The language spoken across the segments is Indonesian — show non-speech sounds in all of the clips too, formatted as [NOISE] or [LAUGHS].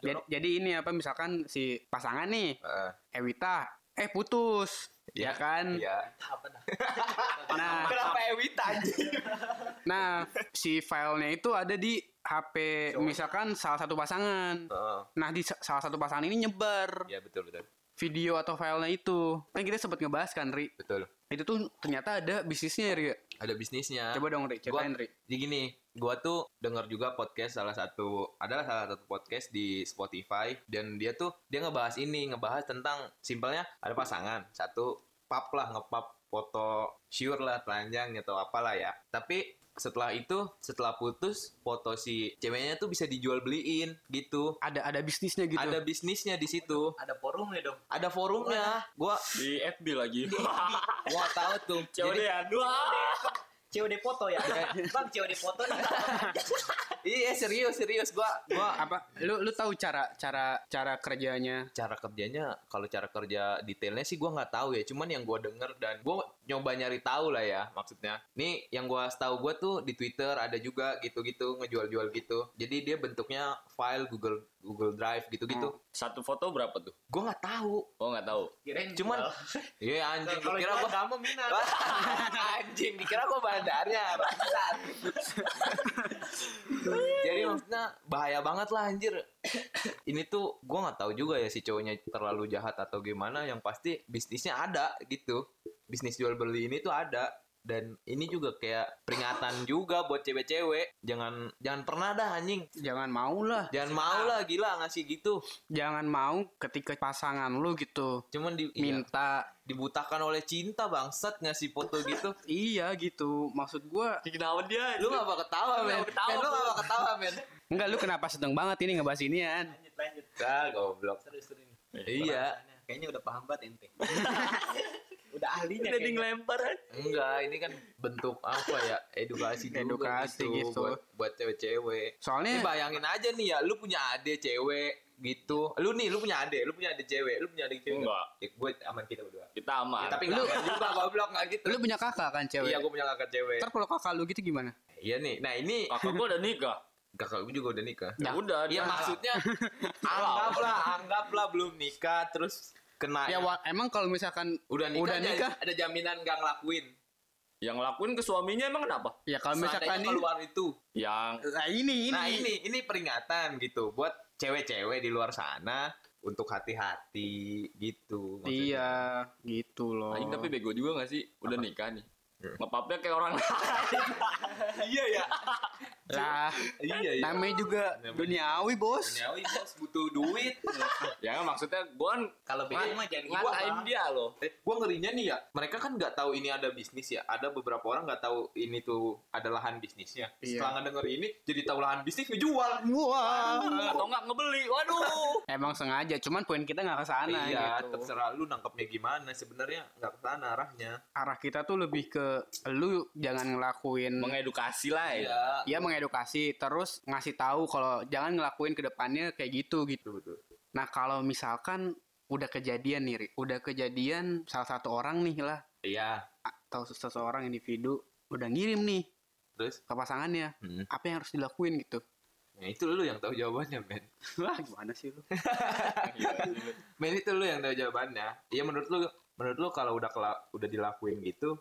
Jadi, jadi ini apa misalkan si pasangan nih Heeh. Ewita eh putus ya kan Iya. Apa dah? [LAUGHS] nah Kenapa Ewita [LAUGHS] nah si filenya itu ada di HP misalkan salah satu pasangan Heeh. nah di sa- salah satu pasangan ini nyebar Iya betul betul. video atau filenya itu kan kita sempat ngebahas kan Ri Betul. itu tuh ternyata ada bisnisnya ya Ri Ada bisnisnya. coba dong Ri ceritain Ri Jadi gini, gua tuh denger juga podcast salah satu adalah salah satu podcast di Spotify dan dia tuh dia ngebahas ini, ngebahas tentang simpelnya ada pasangan, satu pap lah ngepap foto sure lah telanjang atau apalah ya. Tapi setelah itu, setelah putus, foto si ceweknya tuh bisa dijual beliin gitu. ada ada bisnisnya gitu Ada bisnisnya di situ. Ada forumnya dong. Ada forumnya. Gua Di FB lagi. gua [LAUGHS] tahu tuh. COD ya. Dua. COD foto ya. Bang COD foto nih. [LAUGHS] Iya serius serius. Gua gua [LAUGHS] apa lu lu tahu cara cara cara kerjanya? Cara kerjanya kalau cara kerja detailnya sih gua nggak tahu ya. Cuman yang gua denger dan gua nyoba nyari tahu lah ya maksudnya. Nih yang gua tahu gua tuh di Twitter ada juga gitu-gitu ngejual-jual gitu. Jadi dia bentuknya file Google Google Drive gitu-gitu. Satu foto berapa tuh? gua nggak tahu. Oh nggak tahu. Kirain cuman [LAUGHS] iya anjing. Kalau dikira jual gua kamu minat. [LAUGHS] anjing dikira gua bandarnya bangsat jadi maksudnya bahaya banget lah anjir. [COUGHS] Ini tuh gua nggak tahu juga ya si cowoknya terlalu jahat atau gimana. Yang pasti bisnisnya ada gitu. Bisnis jual beli ini tuh ada dan ini juga kayak peringatan juga buat cewek-cewek. Jangan jangan pernah dah anjing. Jangan mau lah. Jangan mau lah gila ngasih gitu. Jangan mau ketika pasangan lu gitu cuman di iya, minta. dibutakan oleh cinta bangsat ngasih foto gitu. [LAUGHS] Iya gitu. Maksud gua Kenapa dia? lu gak bakal ketawa men. ketawa, men lu gak bakal ketawa men. Enggak lu kenapa seneng banget ini ngebahas ini kan Lanjut lanjut. ah goblok. Seru seru nih. iya. Kayaknya udah paham banget ente. [LAUGHS] udah ahlinya ngelempar aja. enggak ini kan bentuk apa ya edukasi juga Edukasi gitu. buat buat cewek-cewek Soalnya- Ini bayangin aja nih ya lu punya adik cewek gitu lu nih lu punya adik lu punya adik cewek lu punya adik cewek Enggak. ya, gue aman kita berdua Kita aman. ya, tapi aman juga goblok nggak gitu [LAUGHS] lu punya kakak kan cewek iya gue punya kakak cewek ntar kalau kakak lu gitu gimana iya nih nah ini kakak gua udah nikah. kakak gue juga udah nikah Ya udah. Iya dia- maksudnya anggaplah anggaplah belum nikah terus kena ya wa- emang kalau misalkan udah nikah, udah nikah ada jaminan gak ngelakuin Yang lakuin ke suaminya emang kenapa? ya kalau misalkan ini keluar itu Yang nah ini ini nah ini ini peringatan gitu buat cewek-cewek di luar sana untuk hati-hati gitu maksudnya. iya gitu loh anjing tapi bego juga gak sih? Udah nikah nih. Hmm. Ngepapnya kayak orang lain. [LAUGHS] iya ya [LAUGHS] lah iya iya. namanya juga Namanya- duniawi bos. Duniawi bos. Butuh duit. [LAUGHS] Ya kan maksudnya gua kan Kalau bikin mah jangan ngatain Bang. dia loh. eh gua ngerinya nih ya mereka kan nggak tahu ini ada bisnis ya. Ada beberapa orang nggak tahu ini tuh ada lahan bisnisnya. Iya. setelah ngedenger ini jadi tahu lahan bisnis ngejual. Wah. Atau enggak ngebeli. Waduh. [LAUGHS] emang sengaja cuman poin kita nggak ke sana iya gitu. terserah lu nangkepnya gimana. Sebenarnya nggak ke sana arahnya. Arah kita tuh lebih ke lu jangan ngelakuin Mengedukasi lah ya. iya. Ya mengedukasi terus ngasih tahu kalau jangan ngelakuin ke depannya kayak gitu gitu. Betul nah kalau misalkan udah kejadian nih udah kejadian salah satu orang nih lah. Iya. Atau seseorang individu udah ngirim nih terus? ke pasangannya Hmm. apa yang harus dilakuin gitu. Ya itu lu yang tahu jawabannya men wah [LAUGHS] gimana sih lu? [LAUGHS] Men itu lu yang tahu jawabannya. Iya menurut lu menurut lu kalau udah udah dilakuin gitu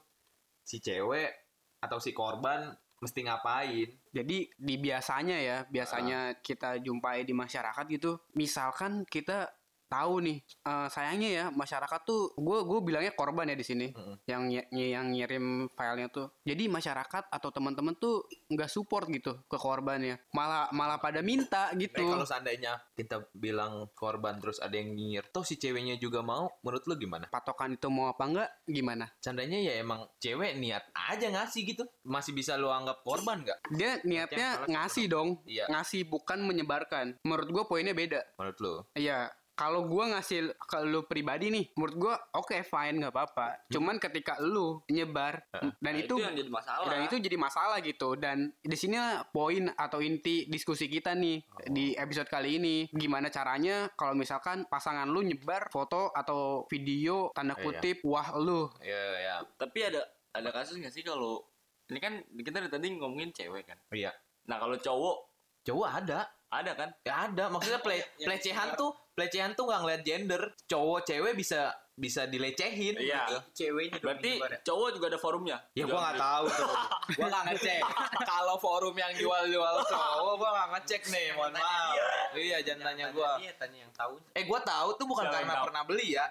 si cewek atau si korban mesti ngapain Jadi di biasanya ya, biasanya kita jumpai di masyarakat gitu. Misalkan kita tahu nih, eh, sayangnya ya masyarakat tuh, gue gue bilangnya korban ya di sini, Mm-mm. yang ny- yang ngirim filenya tuh. Jadi masyarakat atau teman-teman tuh nggak support gitu ke korbannya, malah malah pada minta gitu. Nah, kalau seandainya kita bilang korban terus ada yang nyinyir, toh si ceweknya juga mau, menurut lu gimana? Patokan itu mau apa enggak? Gimana? Seandainya ya emang cewek niat aja ngasih gitu, masih bisa lu anggap korban nggak? Dia niatnya ngasih dong, Iya. ngasih bukan menyebarkan. Menurut gue poinnya beda. Menurut lu? Iya, kalau gua ngasih ke lu pribadi nih, menurut gua oke fine nggak apa-apa. Cuman ketika lu nyebar dan Nah, itu, itu yang jadi masalah. dan itu jadi masalah gitu. Dan di sini poin atau inti diskusi kita nih di episode kali ini, gimana caranya kalau misalkan pasangan lu nyebar foto atau video tanda Iya. kutip wah lu. Ya ya. Tapi ada ada kasus nggak sih kalau ini kan kita dari tadi ngomongin cewek kan. Iya. Nah kalau cowok Cowok ada. Ada kan? Ya ada, maksudnya [LAUGHS] ple- Yang- pelecehan yang- tuh pelecehan tuh nggak ngeliat gender. Cowok cewek bisa bisa dilecehin Iya. gitu. Ceweknya Berarti ya? cowok juga ada forumnya. Ya gua nggak tahu tuh. gua nggak ngecek. [LAUGHS] Kalau forum yang jual-jual cowok gua nggak ngecek nih, mohon Tanya maaf. dia. Iya, jangan tanya Tanya gua. Iya, tanya yang tahu. Eh gua tahu tuh bukan Siapa karena tahu? pernah beli ya.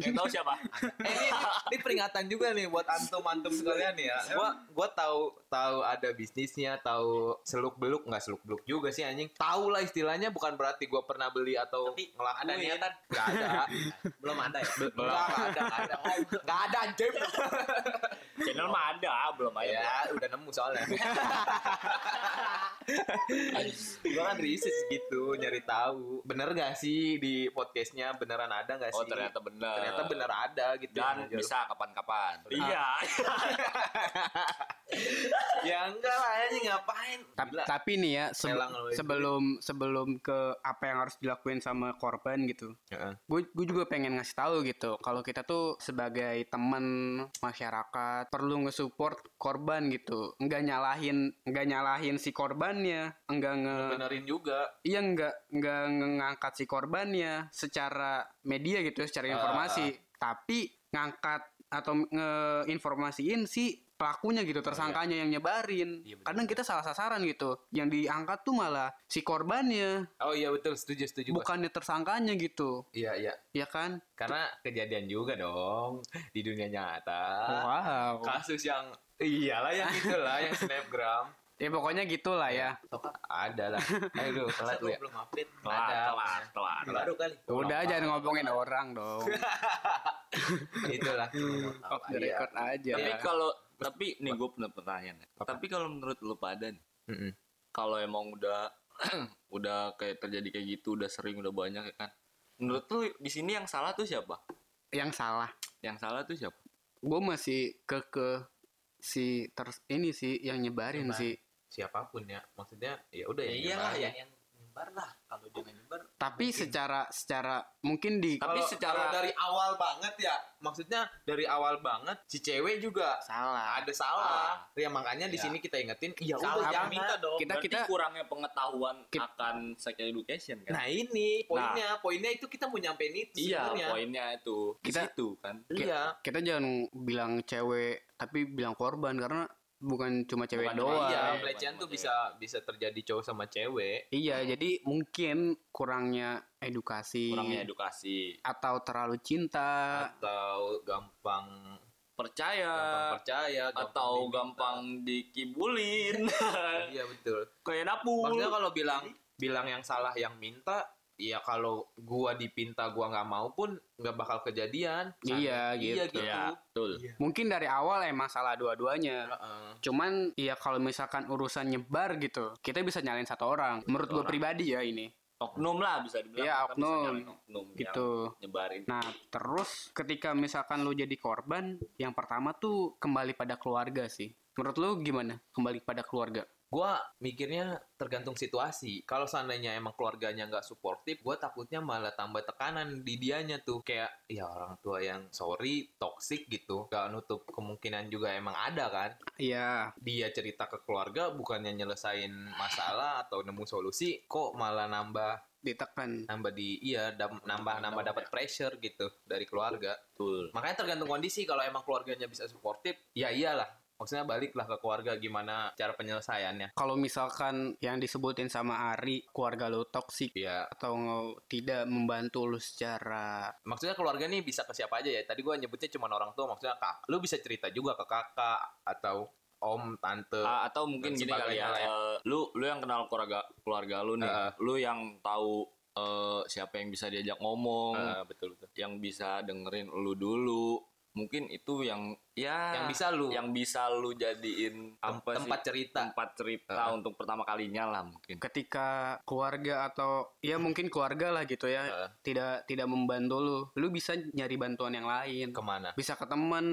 Yang tahu siapa? Eh, ini, ini peringatan juga nih buat antum-antum sekalian nih ya. Gua gua tahu tahu ada bisnisnya, tahu seluk beluk nggak seluk beluk juga sih anjing. Tahu lah istilahnya bukan berarti gua pernah beli atau Tapi ada niatan? Nggak ada. [LAUGHS] Belum ada ya? Enggak, nggak ada, nggak ada. Nggak ada anjing. [LAUGHS] Channel mah ada, belum aja. Ya, udah nemu soalnya. [LAUGHS] gua kan riset gitu, nyari tahu. Bener gak sih di podcastnya beneran ada gak sih? Oh ternyata benar. Ternyata bener ada gitu. Dan yang bisa kapan-kapan. Ah. Iya. Ya enggak lah ini ngapain? Tap- Gila. tapi nih ya se- sebelum sebelum ke apa yang harus dilakuin sama korban gitu gue gue juga pengen ngasih tahu gitu kalau kita tuh sebagai teman masyarakat perlu nge-support korban gitu. Nggak nyalahin nggak nyalahin si korbannya enggak nge benerin juga. iya nggak nggak ngangkat si korbannya secara media gitu secara Ah. informasi. Tapi ngangkat atau ngeinformasiin si pelakunya gitu tersangkanya yang nyebarin. Iya, betul. kadang kita salah sasaran gitu. Yang diangkat tuh malah si korbannya. Oh iya betul. Setuju setuju Bos. bukannya tersangkanya gitu. Iya iya. Ya kan? Karena kejadian juga dong di dunia nyata. Wow. Kasus yang iyalah yang itulah yang snapgram. [LAUGHS] Ya pokoknya gitulah ya. Ada lah. Ayo lu telat lu ya. belum update? Telat, Ada. telat, telat. Baru kali. udah jangan ngomongin orang dong. [LAUGHS] Itulah. [LAUGHS] Off the Iya. record aja. Tapi kalau tapi nih gue punya pertanyaan. ya. Apa? Tapi kalau menurut lu pada nih, Mm-mm. kalau emang udah [CLEARS THROAT] udah kayak terjadi kayak gitu, udah sering, udah banyak ya kan. Menurut lu di sini yang salah tuh siapa? yang salah Yang salah tuh siapa? gue masih ke ke si terus ini sih yang nyebarin Nyebar. sih siapa pun ya maksudnya ya udah Ya ya iyalah nyebarin. yang yang nyebar lah. Kalau dia nggak nyebar, tapi secara secara mungkin di Tapi Kalau- secara- kalau dari awal banget ya maksudnya dari awal banget si cewek juga salah ada salah ya makanya di Iya. sini kita ingetin ya salah udah jangan minta dong. kita Berarti kita kurangnya pengetahuan Kit- akan sex education kan? Nah ini poinnya, poinnya itu kita mau nyampein itu iya, sebenarnya. poinnya itu. Di Kita- situ kan. Iya. kita jangan bilang cewek tapi bilang korban karena bukan cuma cewek Bukan doang Iya, Iya, pelecehan tuh cewek. bisa bisa terjadi cowok sama cewek. Iya, jadi mungkin kurangnya edukasi Kurangnya edukasi. atau terlalu cinta. atau gampang Percaya gampang percaya atau diminta. gampang dikibulin. [LAUGHS] Iya betul. Kayak dapur. Maksudnya kalau bilang bilang yang salah yang minta, ya kalau gua dipinta gua nggak mau pun nggak bakal kejadian. Iya, Iya gitu. gitu. Iya, betul. Mungkin dari awal emang salah dua-duanya. Heeh. Cuman ya kalau misalkan urusan nyebar gitu, kita bisa nyalain satu orang. Menurut gue orang. pribadi ya ini. Oknum lah bisa dibilang. Iya, bisa oknum. oknum Gitu. nyebarin. Nah, terus ketika misalkan lu jadi korban, yang pertama tuh kembali pada keluarga sih. Menurut lu gimana? Kembali pada keluarga. Gua mikirnya tergantung situasi. Kalau seandainya emang keluarganya nggak suportif, gua takutnya malah tambah tekanan di dianya tuh. Kayak ya orang tua yang sorry, toxic gitu. Gak nutup kemungkinan juga emang ada kan. Iya, Dia cerita ke keluarga bukannya nyelesain masalah atau nemu solusi, kok malah nambah ditekan. nambah di iya dam- nambah nambah dapat pressure gitu dari keluarga. Betul. Makanya tergantung kondisi kalau emang keluarganya bisa suportif, ya iyalah. Maksudnya baliklah ke keluarga gimana cara penyelesaiannya. Kalau misalkan yang disebutin sama Ari, keluarga lu toksik Ya, atau nge- tidak membantu lu secara maksudnya keluarga nih bisa ke siapa aja ya. Tadi gua nyebutnya cuma orang tua, maksudnya kak. Lu bisa cerita juga ke kakak atau om, tante. Ah, atau mungkin gini kali ya, ya. eh, lu lu yang kenal keluarga keluarga lu nih, Heeh. lu yang tahu eh, siapa yang bisa diajak ngomong, Eh, betul betul. yang bisa dengerin lu dulu, mungkin itu yang ya Yang bisa lu yang bisa lu jadiin sih? tempat cerita. tempat cerita Heeh. untuk pertama kalinya lah mungkin. ketika keluarga atau ya mungkin keluarga lah gitu ya Heeh. tidak tidak membantu lu lu bisa nyari bantuan yang lain Ke mana? bisa ke teman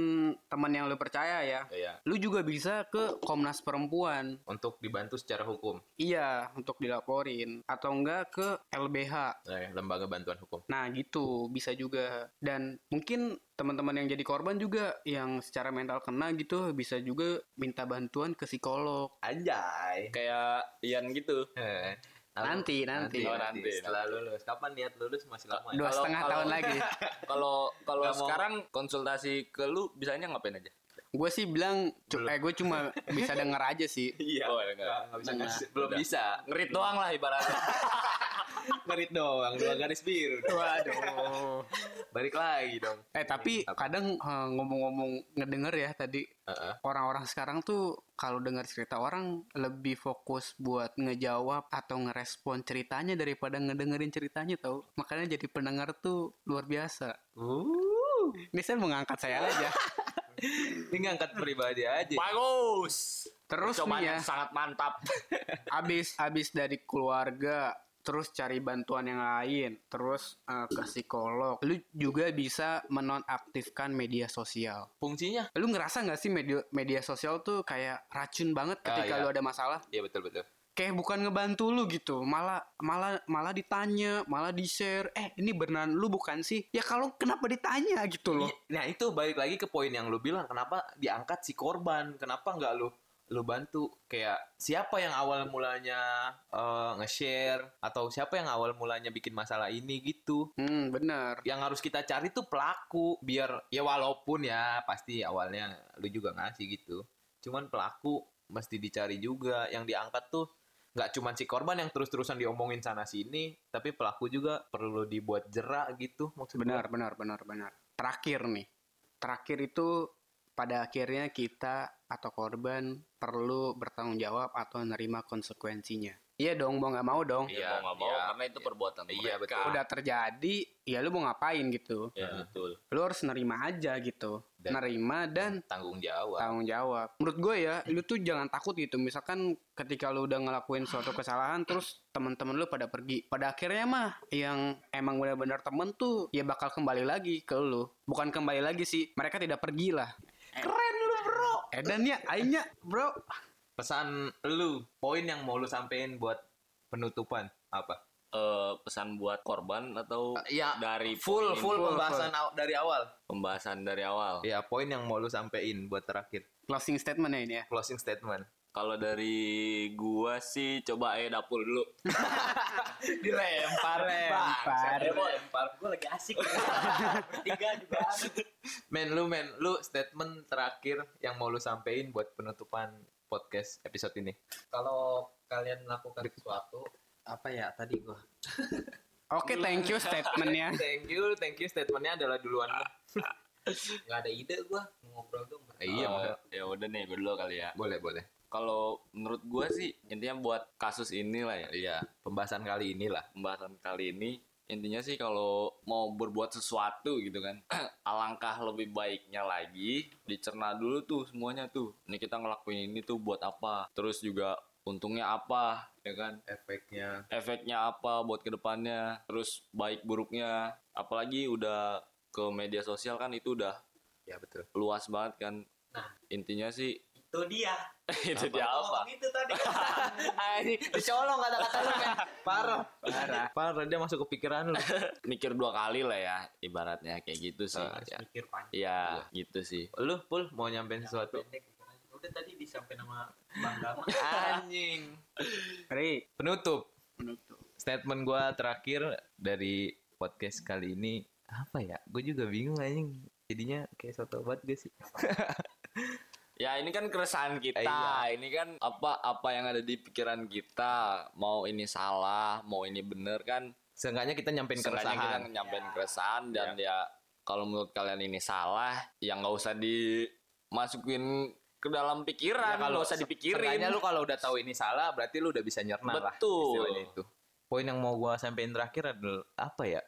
teman yang lu percaya ya Ya, lu juga bisa ke Komnas Perempuan untuk dibantu secara hukum. iya untuk dilaporin atau enggak ke LBH Eh, lembaga bantuan hukum. nah gitu bisa juga dan mungkin teman-teman yang jadi korban juga yang secara mental kena gitu bisa juga minta bantuan ke psikolog Anjay. Kayak Ian gitu. Eh, Nanti, nanti. Oh, nanti. Setelah lulus. Kapan niat lulus masih lama ya? Dua Kalau- setengah kalau- tahun lagi. [LAUGHS] Kalau kalau sekarang konsultasi ke lu bisanya ngapain aja? Gue sih bilang, eh gue cuma bisa denger aja sih. [LAUGHS] Iya. Oh, enggak. Bisa Nggak. ngasih. Belum Udah. bisa. Ngerit doang lah ibaratnya. [LAUGHS] Ngerit doang, dua garis biru. Waduh. Balik lagi dong. Eh tapi kadang eh, ngomong-ngomong ngedenger ya tadi Heeh. orang-orang sekarang tuh kalau dengar cerita orang lebih fokus buat ngejawab atau ngerespon ceritanya daripada ngedengerin ceritanya tau makanya jadi pendengar tuh luar biasa Uh. ini saya mengangkat saya aja [LAUGHS] [LAUGHS] Ini ngangkat pribadi aja. Bagus. terus Cobaan nih ya yang sangat mantap. [LAUGHS] abis abis dari keluarga terus cari bantuan yang lain terus eh, ke psikolog lu juga bisa menonaktifkan media sosial Fungsinya? lu ngerasa nggak sih media media sosial tuh kayak racun banget ketika iya. lu ada masalah Iya betul betul. Kayak bukan ngebantu lu gitu. Malah malah malah ditanya malah di share eh ini beneran lu bukan sih? Ya kalau kenapa ditanya gitu loh. Iya, Nah itu balik lagi ke poin yang lu bilang. Kenapa diangkat si korban? Kenapa nggak lu lu bantu? Kayak siapa yang awal mulanya eh, nge-share? Atau siapa yang awal mulanya bikin masalah ini gitu? Hmm bener. Yang harus kita cari tuh pelaku. Biar ya walaupun ya pasti awalnya lu juga ngasih gitu. Cuman pelaku mesti dicari juga. Yang diangkat tuh nggak cuman si korban yang terus-terusan diomongin sana sini tapi pelaku juga perlu dibuat jerak gitu maksud gua. benar benar benar benar terakhir nih terakhir itu pada akhirnya kita atau korban perlu bertanggung jawab atau nerima konsekuensinya iya dong mau nggak mau dong Iya, mau nggak mau iya. karena itu perbuatan Iya, mereka. betul. udah terjadi ya lu mau ngapain gitu Iya, betul. lu harus nerima aja gitu Dan- nerima dan tanggung jawab tanggung jawab. Menurut gue ya, lu tuh jangan takut gitu. Misalkan ketika lu udah ngelakuin suatu kesalahan, terus teman-teman lu pada pergi. Pada akhirnya mah, yang emang benar-benar temen tuh ya bakal kembali lagi ke lu. Bukan kembali lagi sih, mereka tidak pergi lah. Keren lu bro. Edan ya, aingnya bro. pesan lu poin yang mau lu sampein buat penutupan apa Eh, pesan buat korban atau ya dari full poin full pembahasan aw- dari awal pembahasan dari awal. ya poin yang mau lu sampein buat terakhir Closing statement ya ini ya. closing statement Kalau dari gua sih coba eh dapur dulu. [LAUGHS] dilempar Lempar. lempar Gue lagi asik. [LAUGHS] Bertiga juga asik. men lu men lu statement terakhir yang mau lu sampein buat penutupan podcast episode ini Kalau kalian melakukan sesuatu, apa ya tadi gue? Oke, thank you statementnya. [LAUGHS] thank you thank you statementnya adalah duluan [LAUGHS] lu Gak ada ide gue ngobrol dong. iya Eh, maksud- ya udah nih gue dulu kali ya. boleh boleh Kalau menurut gua sih intinya buat kasus ini lah ya. iya pembahasan kali inilah Pembahasan kali ini intinya sih kalau mau berbuat sesuatu gitu kan [CLEARS THROAT] alangkah lebih baiknya lagi dicerna dulu tuh semuanya tuh ini kita ngelakuin ini tuh buat apa terus juga untungnya apa ya kan efeknya efeknya apa buat ke depannya terus baik buruknya apalagi udah ke media sosial kan itu udah ya betul luas banget kan Nah. intinya sih Itu dia. [LAUGHS] itu dia apa Ngomong itu tadi. [LAUGHS] Anjing, dicolong kata-kata lu men. Parah. Parah. Parah dia masuk ke pikiran lu. [LAUGHS] mikir dua kali lah ya ibaratnya kayak gitu sih Ah, ya, mikir panjang. ya gitu sih Lu pul mau nyampein sesuatu? Pendek. Udah tadi disampaikan sama Bang Dama. Anjing. Ri, Penutup. penutup. Statement gua terakhir dari podcast kali ini apa ya? Gue juga bingung anjing. Jadinya kayak soto banget gak sih? [LAUGHS] ya ini kan keresahan kita Iya. ini kan apa apa yang ada di pikiran kita mau ini salah mau ini bener kan Seenggaknya kita nyampein Seenggaknya kita keresahan. nyampein keresahan dan ya kalau menurut kalian ini salah ya nggak usah dimasukin ke dalam pikiran nggak usah dipikirin Seenggaknya lu kalau udah tahu ini salah, berarti lu udah bisa nyerna lah. Betul. istilahnya itu. Poin yang mau gua sampein terakhir adalah apa ya?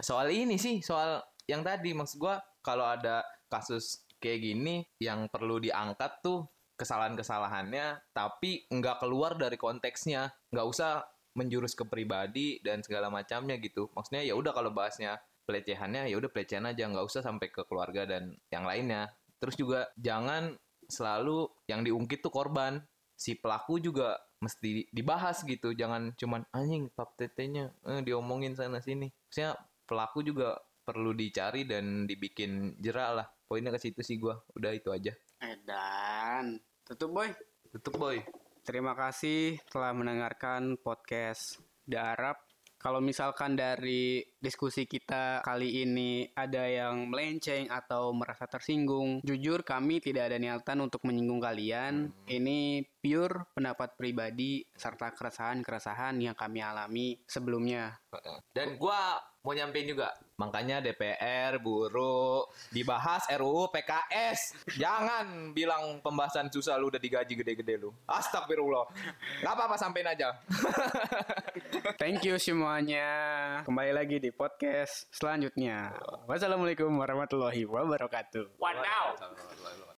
Soal ini sih, soal yang tadi maksud gua kalau ada kasus kayak gini yang perlu diangkat tuh kesalahan-kesalahannya tapi nggak keluar dari konteksnya nggak usah menjurus ke pribadi dan segala macamnya gitu maksudnya ya udah kalau bahasnya pelecehannya ya udah pelecehan aja nggak usah sampai ke keluarga dan yang lainnya terus juga jangan selalu yang diungkit tuh korban. Si pelaku juga mesti dibahas gitu. Jangan cuman anjing pap tetenya eh, diomongin sana sini. Maksudnya pelaku juga perlu dicari dan dibikin jerak lah. Poinnya ke situ sih gua. Udah itu aja. Edan. Tutup boy. tutup boy. Terima kasih telah mendengarkan podcast Darap. Kalau misalkan dari diskusi kita kali ini ada yang melenceng atau merasa tersinggung, jujur kami tidak ada niatan untuk menyinggung kalian. Ini pure pendapat pribadi serta keresahan-keresahan yang kami alami sebelumnya. Dan gua mau nyampein juga, makanya DPR, buruh, dibahas RUU PKS. Jangan bilang pembahasan susah lu udah digaji gede-gede lu. Astagfirullah. Gak apa-apa sampein aja. [LAUGHS] Thank you semuanya. Kembali lagi di podcast selanjutnya. Wassalamualaikum warahmatullahi wabarakatuh. Wadaw.